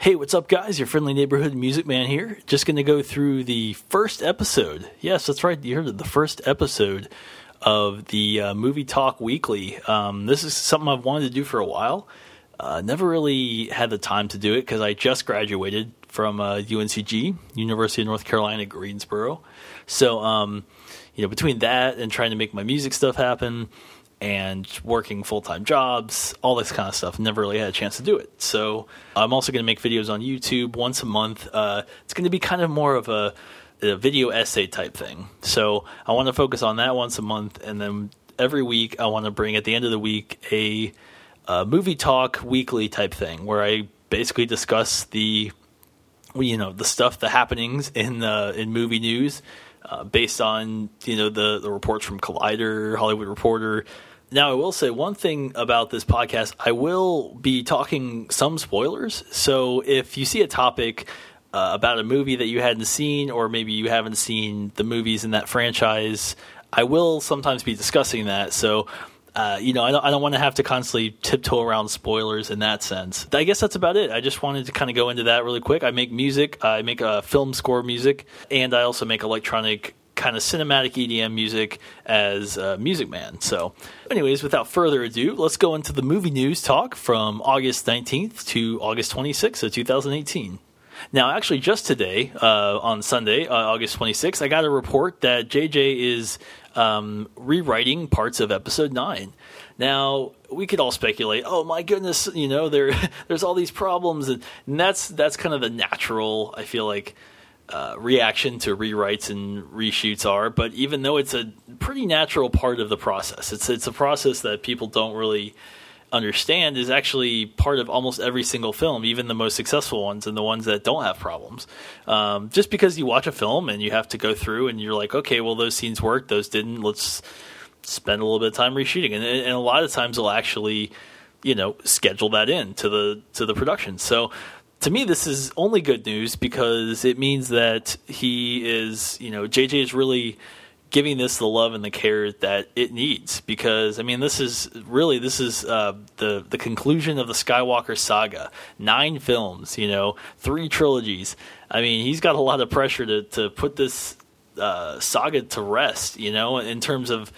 Hey, what's up, guys? Your friendly neighborhood music man here. Just going to go through the first episode. Yes, that's right. You heard. The first episode of the uh, Movie Talk Weekly. Um, this is something I've wanted to do for a while. Uh, never really had the time to do it because I just graduated from uh, UNCG, University of North Carolina, Greensboro. So, um, you know, between that and trying to make my music stuff happen, and working full time jobs, all this kind of stuff. Never really had a chance to do it. So I'm also going to make videos on YouTube once a month. Uh, it's going to be kind of more of a, a, video essay type thing. So I want to focus on that once a month, and then every week I want to bring at the end of the week a, a movie talk weekly type thing where I basically discuss the you know the stuff the happenings in the in movie news uh, based on you know the the reports from Collider, Hollywood Reporter, now, I will say one thing about this podcast. I will be talking some spoilers. So if you see a topic uh, about a movie that you hadn't seen, or maybe you haven't seen the movies in that franchise, I will sometimes be discussing that. So uh, you know, I don't, I don't want to have to constantly tiptoe around spoilers in that sense. I guess that's about it. I just wanted to kind of go into that really quick. I make music, I make a film score music, and I also make electronic kind of cinematic EDM music as a Music Man. So, anyways, without further ado, let's go into the movie news talk from August 19th to August 26th of 2018. Now, actually, just today, uh, on Sunday, uh, August 26th, I got a report that JJ is um, rewriting parts of episode 9. Now, we could all speculate, oh my goodness, you know, there there's all these problems and, and that's that's kind of the natural, I feel like, uh, reaction to rewrites and reshoots are. But even though it's a pretty natural part of the process, it's it's a process that people don't really understand is actually part of almost every single film, even the most successful ones and the ones that don't have problems. Um, just because you watch a film and you have to go through and you're like, okay, well those scenes worked, those didn't. Let's spend a little bit of time reshooting, and, and a lot of times they'll actually, you know, schedule that in to the to the production. So to me, this is only good news because it means that he is, you know, JJ is really giving this the love and the care that it needs. Because I mean, this is really this is uh, the the conclusion of the Skywalker saga. Nine films, you know, three trilogies. I mean, he's got a lot of pressure to to put this uh, saga to rest. You know, in terms of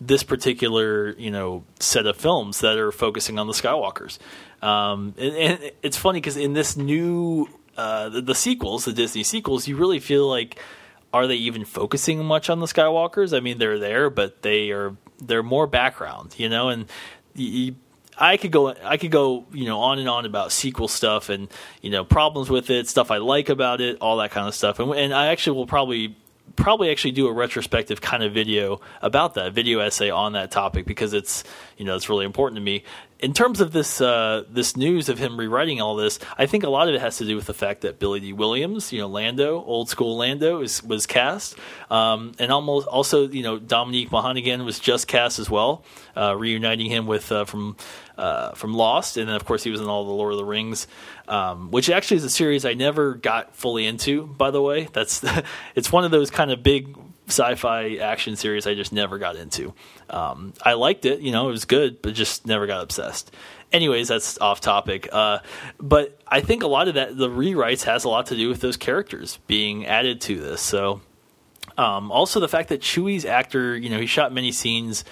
this particular you know set of films that are focusing on the Skywalkers. Um, and, and, it's funny because in this new uh, the, the, sequels, the Disney sequels, you really feel like are they even focusing much on the Skywalkers? I mean, they're there, but they are they're more background, you know. And you, I could go I could go you know on and on about sequel stuff and you know problems with it, stuff I like about it, all that kind of stuff. And, and I actually will probably probably actually do a retrospective kind of video about that video essay on that topic because it's you know it's really important to me in terms of this uh, this news of him rewriting all this, I think a lot of it has to do with the fact that Billy Dee Williams, you know, Lando, old school Lando, is, was cast, um, and almost also you know Dominic Monaghan was just cast as well, uh, reuniting him with uh, from uh, from Lost, and then of course he was in all the Lord of the Rings, um, which actually is a series I never got fully into. By the way, that's it's one of those kind of big sci-fi action series I just never got into. Um, I liked it, you know, it was good, but just never got obsessed. Anyways, that's off topic. Uh, but I think a lot of that, the rewrites, has a lot to do with those characters being added to this. So, um, also the fact that Chewie's actor, you know, he shot many scenes.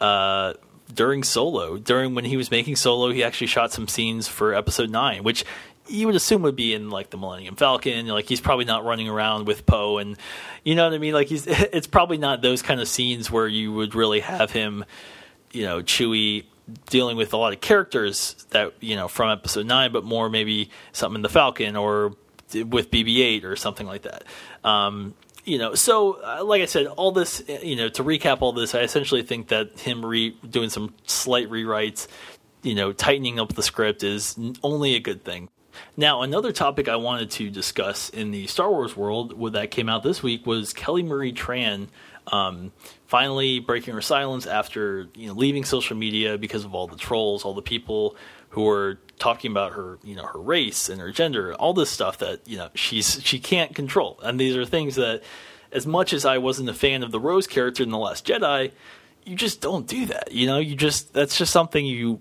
Uh, during Solo, during when he was making Solo, he actually shot some scenes for Episode Nine, which you would assume would be in like the Millennium Falcon. Like he's probably not running around with Poe, and you know what I mean. Like he's it's probably not those kind of scenes where you would really have him, you know, Chewie dealing with a lot of characters that you know from Episode Nine, but more maybe something in the Falcon or with BB-8 or something like that. Um, you know, so uh, like I said, all this, you know, to recap all this, I essentially think that him re- doing some slight rewrites, you know, tightening up the script is only a good thing. Now, another topic I wanted to discuss in the Star Wars world that came out this week was Kelly Marie Tran um, finally breaking her silence after you know leaving social media because of all the trolls, all the people who were talking about her, you know, her race and her gender, all this stuff that you know she's she can't control. And these are things that, as much as I wasn't a fan of the Rose character in the Last Jedi, you just don't do that. You know, you just that's just something you.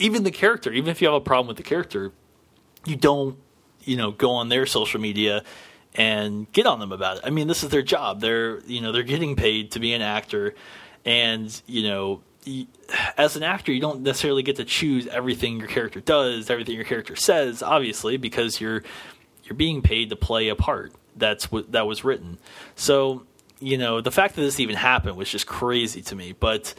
Even the character, even if you have a problem with the character, you don't you know go on their social media and get on them about it. I mean, this is their job. They're you know they're getting paid to be an actor, and you know as an actor, you don't necessarily get to choose everything your character does, everything your character says, obviously, because you're you're being paid to play a part. That's what that was written. So, you know, the fact that this even happened was just crazy to me. But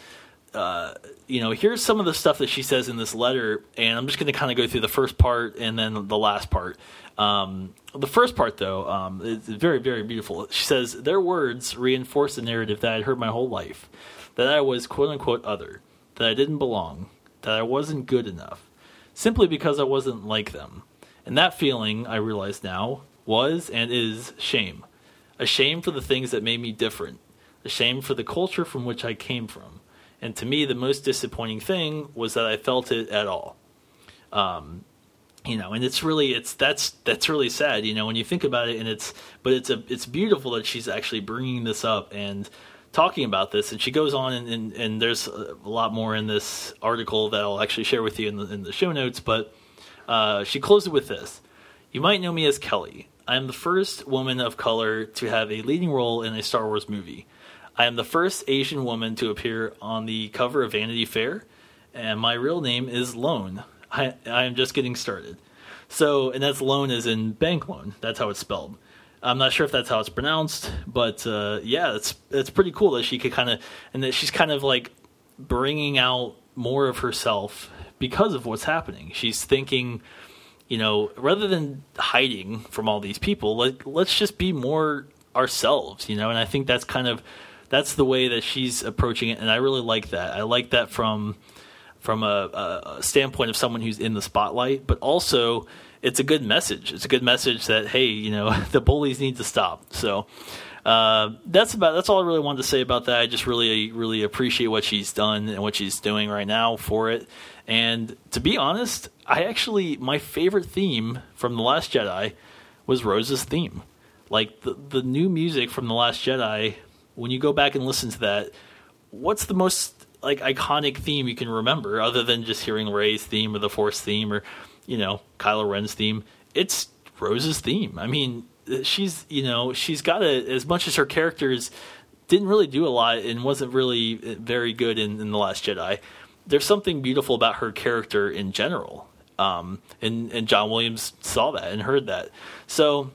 uh, you know, here's some of the stuff that she says in this letter, and I'm just going to kind of go through the first part and then the last part. Um, the first part, though, um, is very, very beautiful. She says, Their words reinforce the narrative that I'd heard my whole life that I was quote unquote other, that I didn't belong, that I wasn't good enough, simply because I wasn't like them. And that feeling, I realize now, was and is shame. A shame for the things that made me different, a shame for the culture from which I came from. And to me, the most disappointing thing was that I felt it at all. Um, you know, and it's really it's that's that's really sad, you know, when you think about it. And it's but it's a it's beautiful that she's actually bringing this up and talking about this, and she goes on, and, and, and, there's a lot more in this article that I'll actually share with you in the, in the show notes. But uh, she closed it with this You might know me as Kelly. I am the first woman of color to have a leading role in a Star Wars movie. I am the first Asian woman to appear on the cover of Vanity Fair, and my real name is Loan. I, I am just getting started. So, and that's loan is in bank loan. That's how it's spelled. I'm not sure if that's how it's pronounced, but uh, yeah, it's it's pretty cool that she could kind of and that she's kind of like bringing out more of herself because of what's happening. She's thinking, you know, rather than hiding from all these people, like let's just be more ourselves, you know. And I think that's kind of that's the way that she's approaching it, and I really like that. I like that from from a, a standpoint of someone who's in the spotlight, but also it's a good message. It's a good message that hey, you know, the bullies need to stop. So uh, that's about that's all I really wanted to say about that. I just really really appreciate what she's done and what she's doing right now for it. And to be honest, I actually my favorite theme from the Last Jedi was Rose's theme. Like the the new music from the Last Jedi, when you go back and listen to that, what's the most like iconic theme you can remember other than just hearing Rey's theme or the Force theme or you know, Kylo Ren's theme. It's Rose's theme. I mean, she's you know she's got a as much as her characters didn't really do a lot and wasn't really very good in, in the Last Jedi. There's something beautiful about her character in general, um, and and John Williams saw that and heard that. So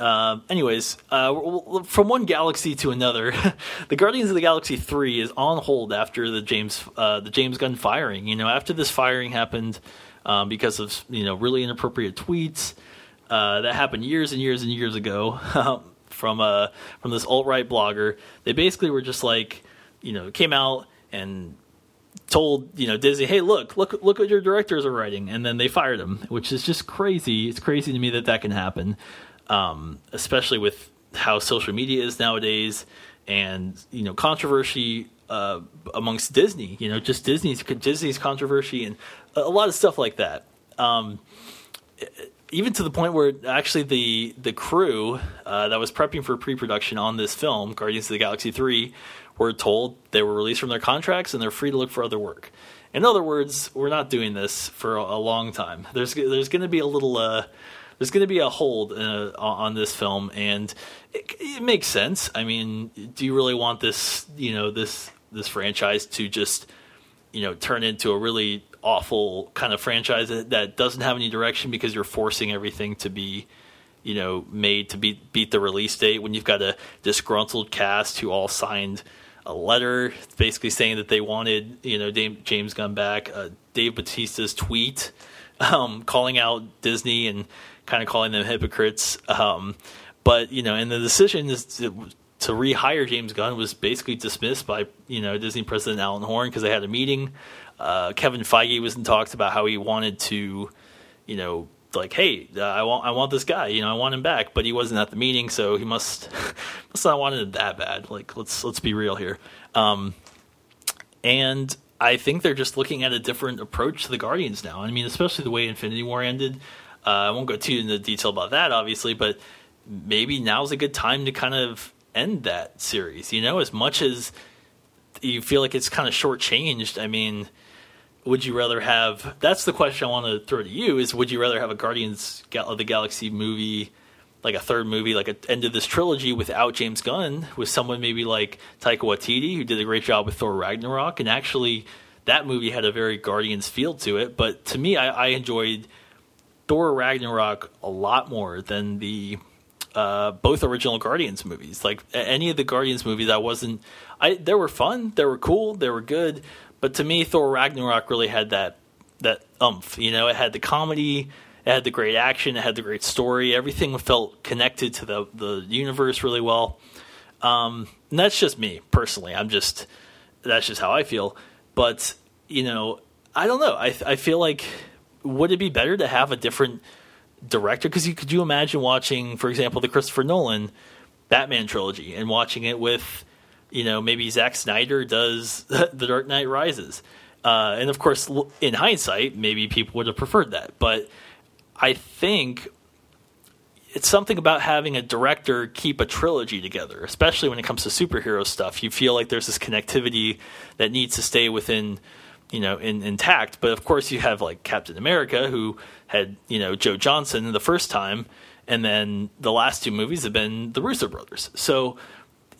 uh, anyways, uh, from one galaxy to another, the Guardians of the Galaxy three is on hold after the James uh, the James Gunn firing. You know, after this firing happened, um, because of you know really inappropriate tweets uh, that happened years and years and years ago from uh, from this alt right blogger. They basically were just like you know came out and told you know Disney, hey look look look what your directors are writing, and then they fired him, which is just crazy. It's crazy to me that that can happen, um, especially with how social media is nowadays and you know controversy uh, amongst Disney. You know, just Disney's Disney's controversy and a lot of stuff like that. Um, even to the point where actually the the crew uh, that was prepping for pre-production on this film, Guardians of the Galaxy Three, were told they were released from their contracts and they're free to look for other work. In other words, we're not doing this for a, long time. There's there's going to be a little uh, there's going to be a hold uh, on this film, and it, it makes sense. I mean, do you really want this you know this this franchise to just you know turn into a really awful kind of franchise that doesn't have any direction because you're forcing everything to be you know made to beat beat the release date when you've got a disgruntled cast who all signed a letter basically saying that they wanted you know James Gunn back uh, Dave Bautista's tweet um, calling out Disney and kind of calling them hypocrites um, but you know and the decision is to, to rehire James Gunn was basically dismissed by you know Disney president Alan Horn because they had a meeting uh, Kevin Feige was in talks about how he wanted to, you know, like, hey, uh, I want I want this guy, you know, I want him back, but he wasn't at the meeting, so he must must not wanted it that bad. Like, let's let's be real here. Um, and I think they're just looking at a different approach to the Guardians now. I mean, especially the way Infinity War ended. Uh, I won't go too into detail about that, obviously, but maybe now's a good time to kind of end that series. You know, as much as you feel like it's kind of shortchanged. I mean, would you rather have? That's the question I want to throw to you: Is would you rather have a Guardians of the Galaxy movie, like a third movie, like an end of this trilogy without James Gunn, with someone maybe like Taika Waititi, who did a great job with Thor Ragnarok, and actually that movie had a very Guardians feel to it. But to me, I, I enjoyed Thor Ragnarok a lot more than the uh, both original Guardians movies. Like any of the Guardians movies, I wasn't. I they were fun, they were cool, they were good, but to me, Thor Ragnarok really had that that umph. You know, it had the comedy, it had the great action, it had the great story. Everything felt connected to the the universe really well. Um, and that's just me personally. I'm just that's just how I feel. But you know, I don't know. I I feel like would it be better to have a different director? Because you could you imagine watching, for example, the Christopher Nolan Batman trilogy and watching it with you know, maybe Zack Snyder does The Dark Knight Rises. Uh, and of course, in hindsight, maybe people would have preferred that. But I think it's something about having a director keep a trilogy together, especially when it comes to superhero stuff. You feel like there's this connectivity that needs to stay within, you know, in, intact. But of course, you have like Captain America, who had you know Joe Johnston the first time, and then the last two movies have been the Russo brothers. So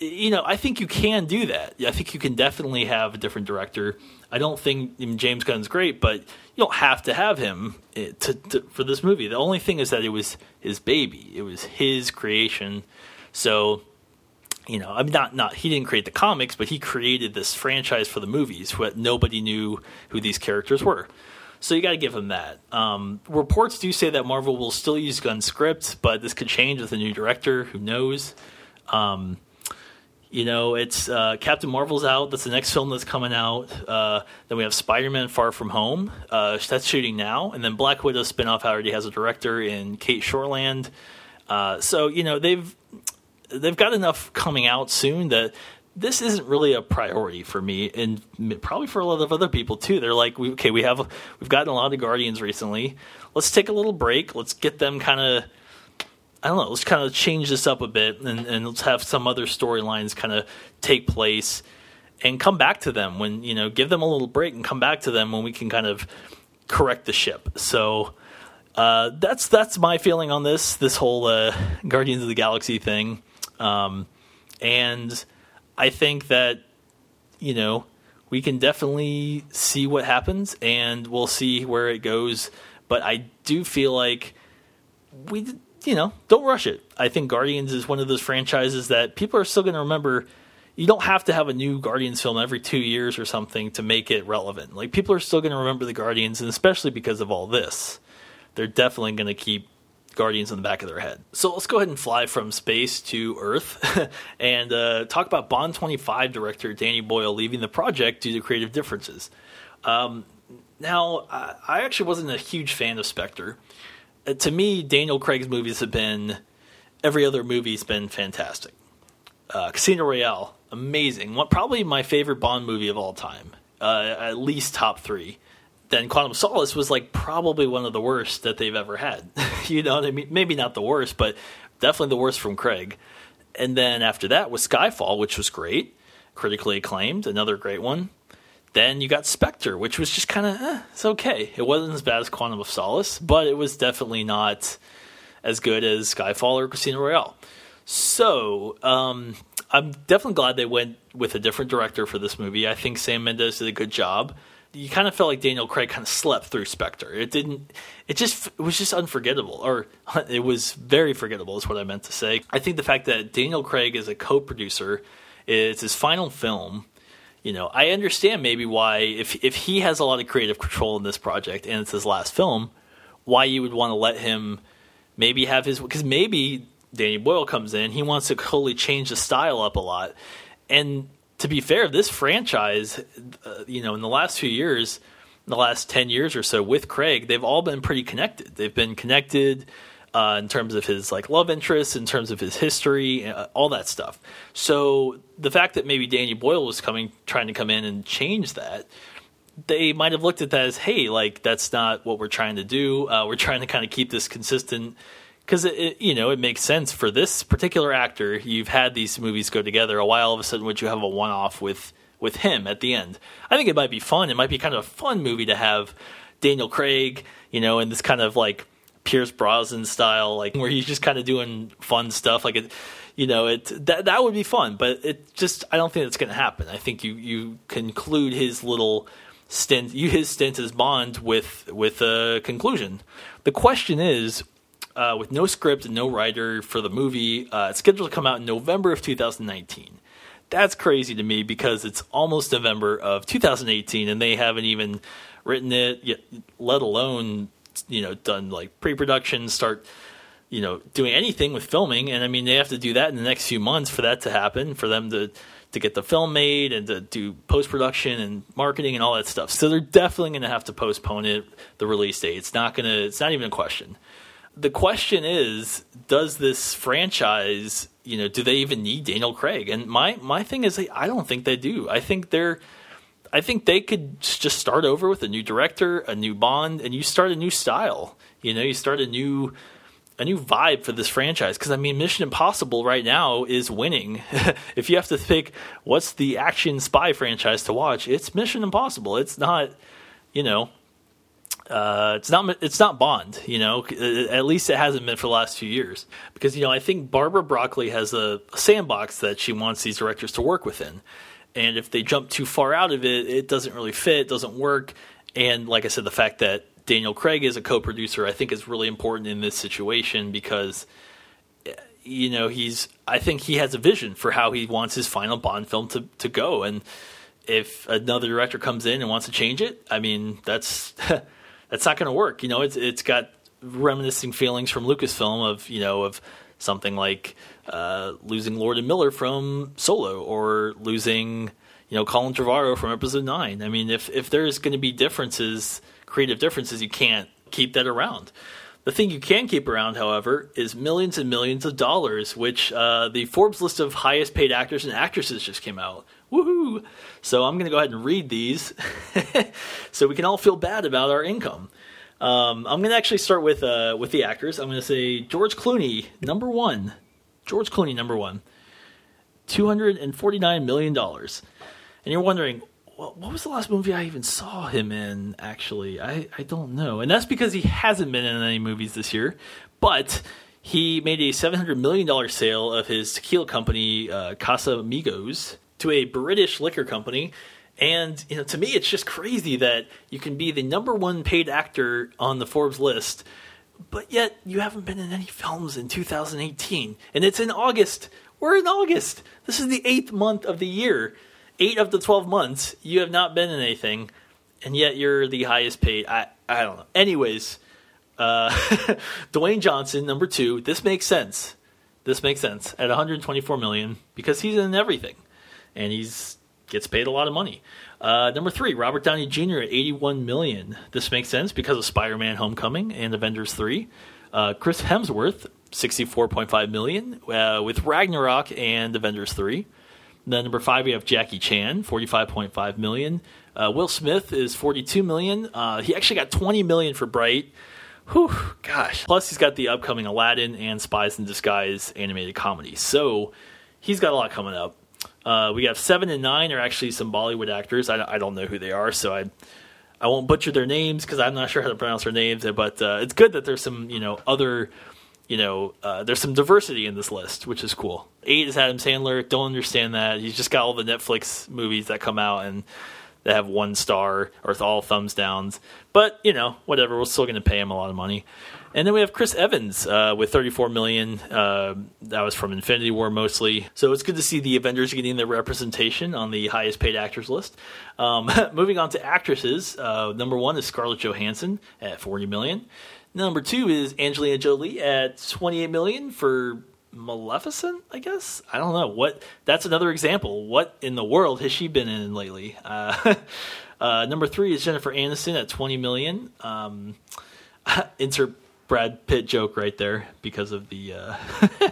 you know, I think you can do that. I think you can definitely have a different director. I don't think James Gunn's great, but you don't have to have him eh, to, to, for this movie. The only thing is that it was his baby. It was his creation. So, you know, I'm not not he didn't create the comics, but he created this franchise for the movies. What nobody knew who these characters were. So you got to give him that. Um, reports do say that Marvel will still use Gunn's script, but this could change with a new director. Who knows? Um, you know, it's uh, Captain Marvel's out. That's the next film that's coming out. Uh, then we have Spider Man Far From Home. Uh, that's shooting now. And then Black Widow spinoff already has a director in Cate Shortland. Uh, so, you know, they've they've got enough coming out soon that this isn't really a priority for me and probably for a lot of other people too. They're like, okay, we have we've gotten a lot of Guardians recently. Let's take a little break. Let's get them kind of I don't know, let's kind of change this up a bit and, and let's have some other storylines kind of take place and come back to them when, you know, give them a little break and come back to them when we can kind of correct the ship. So uh, that's that's my feeling on this this whole uh, Guardians of the Galaxy thing, um, and I think that you know we can definitely see what happens and we'll see where it goes. But I do feel like we you know, don't rush it. I think Guardians is one of those franchises that people are still going to remember. You don't have to have a new Guardians film every two years or something to make it relevant. Like people are still going to remember the Guardians, and especially because of all this, they're definitely going to keep Guardians in the back of their head. So let's go ahead and fly from space to Earth and uh, talk about Bond 25 director Danny Boyle leaving the project due to creative differences. Um, now, I actually wasn't a huge fan of Spectre. To me, Daniel Craig's movies have been every other movie's been fantastic. Uh, Casino Royale, amazing. What probably my favorite Bond movie of all time, uh, at least top three. Then Quantum Solace was like probably one of the worst that they've ever had. you know what I mean? Maybe not the worst, but definitely the worst from Craig. And then after that was Skyfall, which was great, critically acclaimed, another great one. Then you got Spectre, which was just kind of eh, it's okay. It wasn't as bad as Quantum of Solace, but it was definitely not as good as Skyfall or Casino Royale. So um, I'm definitely glad they went with a different director for this movie. I think Sam Mendes did a good job. You kind of felt like Daniel Craig kind of slept through Spectre. It didn't. It just it was just unforgettable, or it was very forgettable, is what I meant to say. I think the fact that Daniel Craig is a co-producer, it's his final film you know, I understand maybe why if if he has a lot of creative control in this project and it's his last film, why you would want to let him maybe have his because maybe Danny Boyle comes in, he wants to totally change the style up a lot. And to be fair, this franchise, uh, you know, in the last few years, the last 10 years or so with Craig, they've all been pretty connected. They've been connected uh, in terms of his like love interests, in terms of his history, uh, all that stuff. So the fact that maybe Danny Boyle was coming, trying to come in and change that, they might have looked at that as, hey, like that's not what we're trying to do. Uh, we're trying to kind of keep this consistent because it, it, you know it makes sense for this particular actor. You've had these movies go together. A while, all of a sudden, would you have a one-off with with him at the end. I think it might be fun. It might be kind of a fun movie to have Daniel Craig, you know, in this kind of like Pierce Brosnan style, like where he's just kind of doing fun stuff. Like it, you know, it that that would be fun. But it just, I don't think it's going to happen. I think you you conclude his little stint, you his stint as Bond with with a conclusion. The question is, uh, with no script and no writer for the movie, uh, it's scheduled to come out in November of 2019. That's crazy to me because it's almost November of 2018 and they haven't even written it yet, let alone you know done like pre-production, start you know doing anything with filming. And I mean they have to do that in the next few months for that to happen, for them to to get the film made and to do post production and marketing and all that stuff. So they're definitely going to have to postpone it the release date. It's not going to. It's not even a question the question is, does this franchise, you know, do they even need Daniel Craig? And my my thing is, I don't think they do. I think they're, I think they could just start over with a new director, a new Bond, and you start a new style. You know, you start a new a new vibe for this franchise because I mean Mission Impossible right now is winning. if you have to pick what's the action spy franchise to watch, it's Mission Impossible. It's not, you know, uh, it's not it's not Bond, you know. At least it hasn't been for the last few years, because you know I think Barbara Broccoli has a sandbox that she wants these directors to work within, and if they jump too far out of it, it doesn't really fit, doesn't work. And like I said, the fact that Daniel Craig is a co-producer, I think, is really important in this situation because you know he's I think he has a vision for how he wants his final Bond film to to go, and if another director comes in and wants to change it, I mean that's that's not going to work. You know, it's it's got reminiscing feelings from Lucasfilm of you know of something like uh, losing Lord and Miller from Solo or losing you know Colin Trevorrow from Episode Nine. I mean, if if there's going to be differences, creative differences, you can't keep that around. The thing you can keep around, however, is millions and millions of dollars, which uh, the Forbes list of highest paid actors and actresses just came out. Woohoo! So I'm going to go ahead and read these so we can all feel bad about our income. Um, I'm going to actually start with uh, with the actors. I'm going to say George Clooney, number one. George Clooney, number one. $249 million. And you're wondering, what was the last movie I even saw him in, actually? I, I don't know. And that's because he hasn't been in any movies this year. But he made a $700 million sale of his tequila company, uh, Casamigos, to a British liquor company. And you know, to me, it's just crazy that you can be the number one paid actor on the Forbes list, but yet you haven't been in any films in 2018, and it's in August. We're in August. This is the eighth month of the year. Eight of the 12 months, you have not been in anything, and yet you're the highest paid. I I don't know. Anyways, uh, Dwayne Johnson, number two. This makes sense. This makes sense at 124 million because he's in everything and he's gets paid a lot of money. Uh, number three, Robert Downey Jr. at 81 million. This makes sense because of Spider-Man: Homecoming and Avengers 3. Uh, Chris Hemsworth, 64.5 million uh, with Ragnarok and Avengers 3. Then number five, we have Jackie Chan, 45.5 million. Uh, Will Smith is 42 million. Uh, he actually got 20 million for Bright. Whew, gosh. Plus, he's got the upcoming Aladdin and Spies in Disguise animated comedy. So he's got a lot coming up. Uh, we have seven and nine are actually some Bollywood actors. I, I don't know who they are, so I I won't butcher their names because I'm not sure how to pronounce their names. But uh, it's good that there's some you know other you know uh, there's some diversity in this list, which is cool. Eight is Adam Sandler. Don't understand that. He's just got all the Netflix movies that come out and they have one star or all thumbs downs. But you know whatever, we're still going to pay him a lot of money. And then we have Chris Evans uh, with 34 million. Uh, that was from Infinity War mostly. So it's good to see the Avengers getting their representation on the highest paid actors list. Um, moving on to actresses, uh, number one is Scarlett Johansson at 40 million. Number two is Angelina Jolie at 28 million for Maleficent, I guess. I don't know what. That's another example. What in the world has she been in lately? Uh, uh, number three is Jennifer Aniston at 20 million. Um, insert Brad Pitt joke right there because of the. Uh,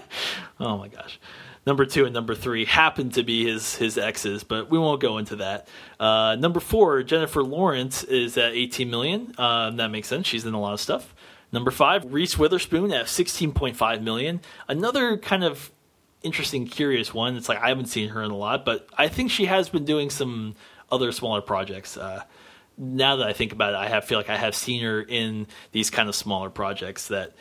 oh my gosh. Number two and number three happen to be his his exes, but we won't go into that. Uh, number four, Jennifer Lawrence is at 18 million. Uh, that makes sense. She's in a lot of stuff. Number five, Reese Witherspoon at 16.5 million. Another kind of interesting, curious one. It's like I haven't seen her in a lot, but I think she has been doing some other smaller projects. Uh, now that I think about it, I have feel like I have seen her in these kind of smaller projects that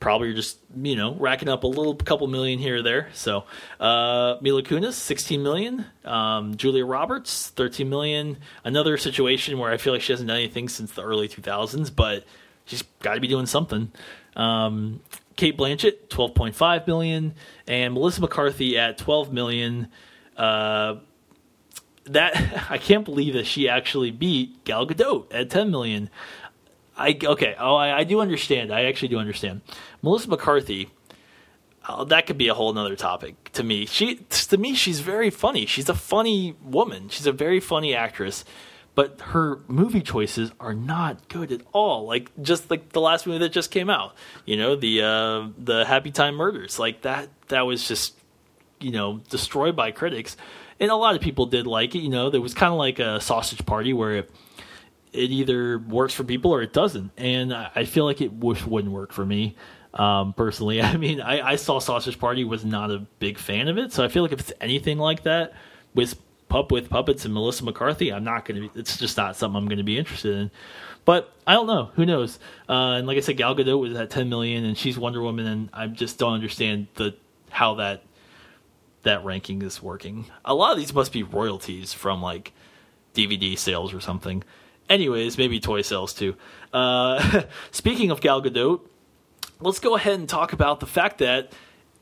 probably are just you know racking up a little couple million here or there. So uh, Mila Kunis, sixteen million. Um, Julia Roberts, thirteen million. Another situation where I feel like she hasn't done anything since the early two thousands, but she's got to be doing something. Um, Cate Blanchett, twelve point five million, and Melissa McCarthy at twelve million. Uh, that I can't believe that she actually beat Gal Gadot at ten million. I okay. Oh, I, I do understand. I actually do understand. Melissa McCarthy. Uh, that could be a whole nother topic to me. She to me, she's very funny. She's a funny woman. She's a very funny actress, but her movie choices are not good at all. Like just like the last movie that just came out, you know, the uh, the Happy Time Murders. Like that that was just you know destroyed by critics, and a lot of people did like it. You know, there was kind of like a sausage party where it it either works for people or it doesn't. And I feel like it wouldn't work for me um, personally. I mean, I, I, saw Sausage Party was not a big fan of it, so I feel like if it's anything like that with pup with puppets and Melissa McCarthy, I'm not going to. It's just not something I'm going to be interested in. But I don't know. Who knows? Uh, and like I said, Gal Gadot was at 10 million, and she's Wonder Woman, and I just don't understand the how that that ranking is working. A lot of these must be royalties from like DVD sales or something. Anyways, maybe toy sales too. Uh, speaking of Gal Gadot, let's go ahead and talk about the fact that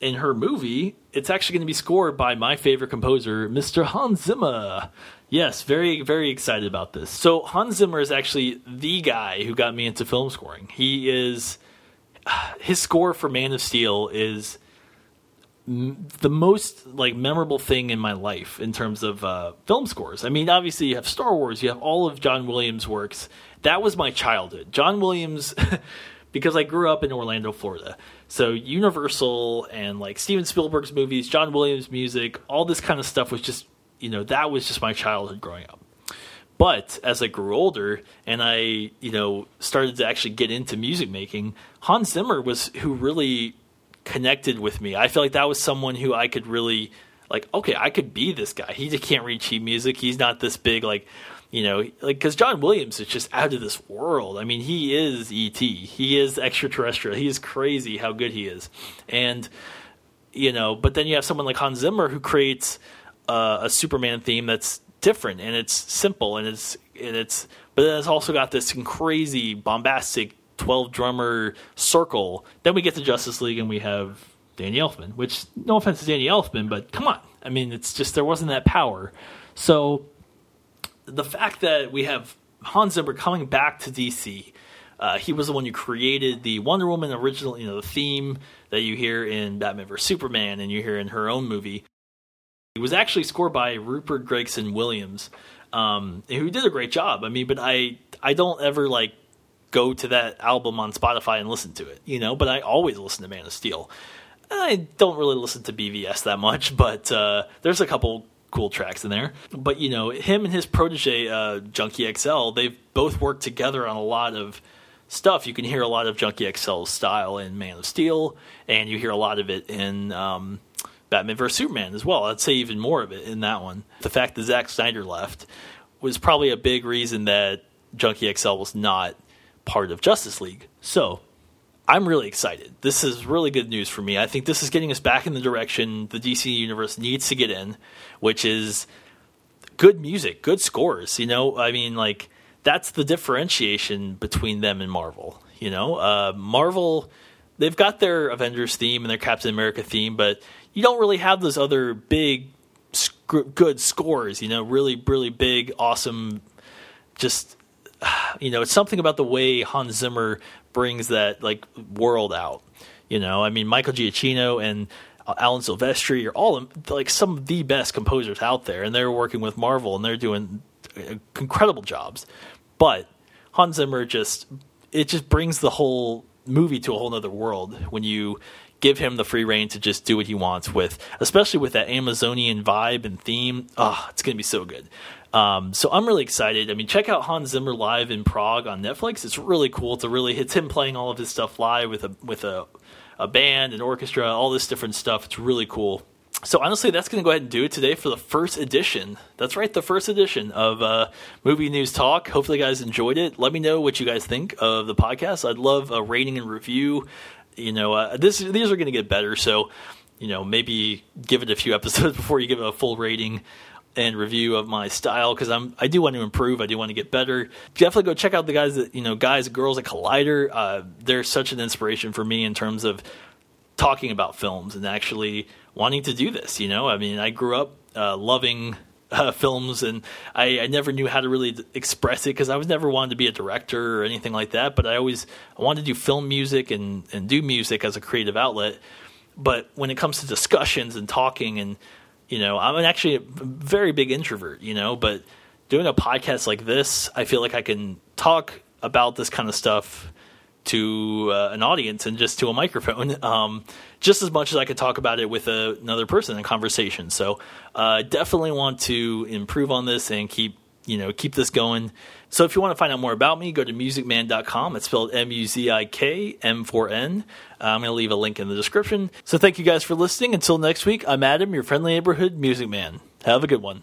in her movie, it's actually going to be scored by my favorite composer, Mr. Hans Zimmer. Yes, very, very excited about this. So, Hans Zimmer is actually the guy who got me into film scoring. He is, his score for Man of Steel is the most like memorable thing in my life in terms of uh, film scores. I mean, obviously you have Star Wars, you have all of John Williams' works. That was my childhood. John Williams, because I grew up in Orlando, Florida. So Universal and like Steven Spielberg's movies, John Williams' music, all this kind of stuff was just you know that was just my childhood growing up. But as I grew older and I, you know, started to actually get into music making, Hans Zimmer was who really connected with me. I feel like that was someone who I could really like. Okay, I could be this guy. He just can't read sheet music. He's not this big like you know, like because John Williams is just out of this world. I mean, he is ET. He is extraterrestrial. He is crazy how good he is, and you know. But then you have someone like Hans Zimmer who creates uh, a Superman theme that's different and it's simple and it's and it's but then it's also got this crazy bombastic 12 drummer circle. Then we get to Justice League and we have Danny Elfman, which, no offense to Danny Elfman, but come on. I mean, it's just there wasn't that power. So the fact that we have Hans Zimmer coming back to DC, uh, he was the one who created the Wonder Woman original, you know, the theme that you hear in Batman vs Superman and you hear in her own movie. It was actually scored by Rupert Gregson Williams, um, who did a great job. I mean, but I I don't ever like go to that album on Spotify and listen to it, you know. But I always listen to Man of Steel. I don't really listen to BVS that much, but uh, there's a couple cool tracks in there. But you know, him and his protege uh, Junkie XL, they've both worked together on a lot of stuff. You can hear a lot of Junkie XL's style in Man of Steel, and you hear a lot of it in um, Batman vs Superman as well. I'd say even more of it in that one. The fact that Zack Snyder left was probably a big reason that Junkie XL was not part of Justice League. So I'm really excited. This is really good news for me. I think this is getting us back in the direction the DC universe needs to get in, which is good music, good scores. You know, I mean, like that's the differentiation between them and Marvel. You know, uh, Marvel they've got their Avengers theme and their Captain America theme, but you don't really have those other big, sc- good scores. You know, really, really big, awesome, just you know, it's something about the way Hans Zimmer brings that like world out. You know, I mean, Michael Giacchino and Alan Silvestri are all like some of the best composers out there, and they're working with Marvel and they're doing uh, incredible jobs. But Hans Zimmer just it just brings the whole movie to a whole other world when you give him the free reign to just do what he wants with, especially with that Amazonian vibe and theme. Oh, it's gonna be so good. Um, so I'm really excited. I mean, check out Hans Zimmer live in Prague on Netflix. It's really cool. It's a really it's him playing all of his stuff live with a with a a band, an orchestra, all this different stuff. It's really cool. so honestly, that's going to go ahead and do it today for the first edition. That's right, the first edition of uh, Movie News Talk. Hopefully, you guys enjoyed it. Let me know what you guys think of the podcast. I'd love a rating and review. You know, uh, this these are going to get better, so you know maybe give it a few episodes before you give it a full rating and review of my style because I'm I do want to improve. I do want to get better. Definitely go check out the guys that you know guys girls at Collider. Uh, they're such an inspiration for me in terms of talking about films and actually wanting to do this. You know, I mean, I grew up uh, loving uh, films, and I, I, never knew how to really express it because I was never wanted to be a director or anything like that. But I always I wanted to do film music and and do music as a creative outlet. But when it comes to discussions and talking, and you know, I'm actually a very big introvert. You know, but doing a podcast like this, I feel like I can talk about this kind of stuff to uh, an audience and just to a microphone, um, just as much as I could talk about it with a, another person in conversation. So, uh, definitely want to improve on this and keep you know keep this going. So, if you want to find out more about me, go to muzikman.com. It's spelled M U Z I K M 4 N. Uh, I'm going to leave a link in the description. So, thank you guys for listening. Until next week, I'm Adam, your friendly neighborhood music man. Have a good one.